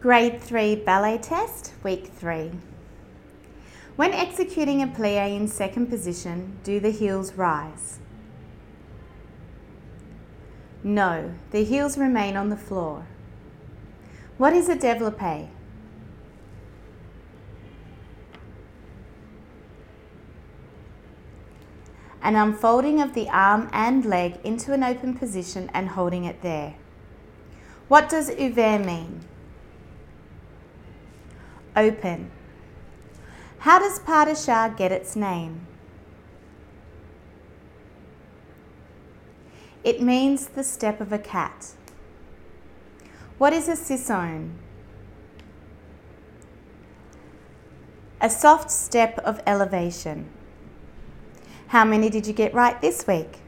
Grade 3 ballet test, week 3. When executing a plie in second position, do the heels rise? No, the heels remain on the floor. What is a développé? An unfolding of the arm and leg into an open position and holding it there. What does ouvert mean? Open. How does chat get its name? It means the step of a cat. What is a sissonne? A soft step of elevation. How many did you get right this week?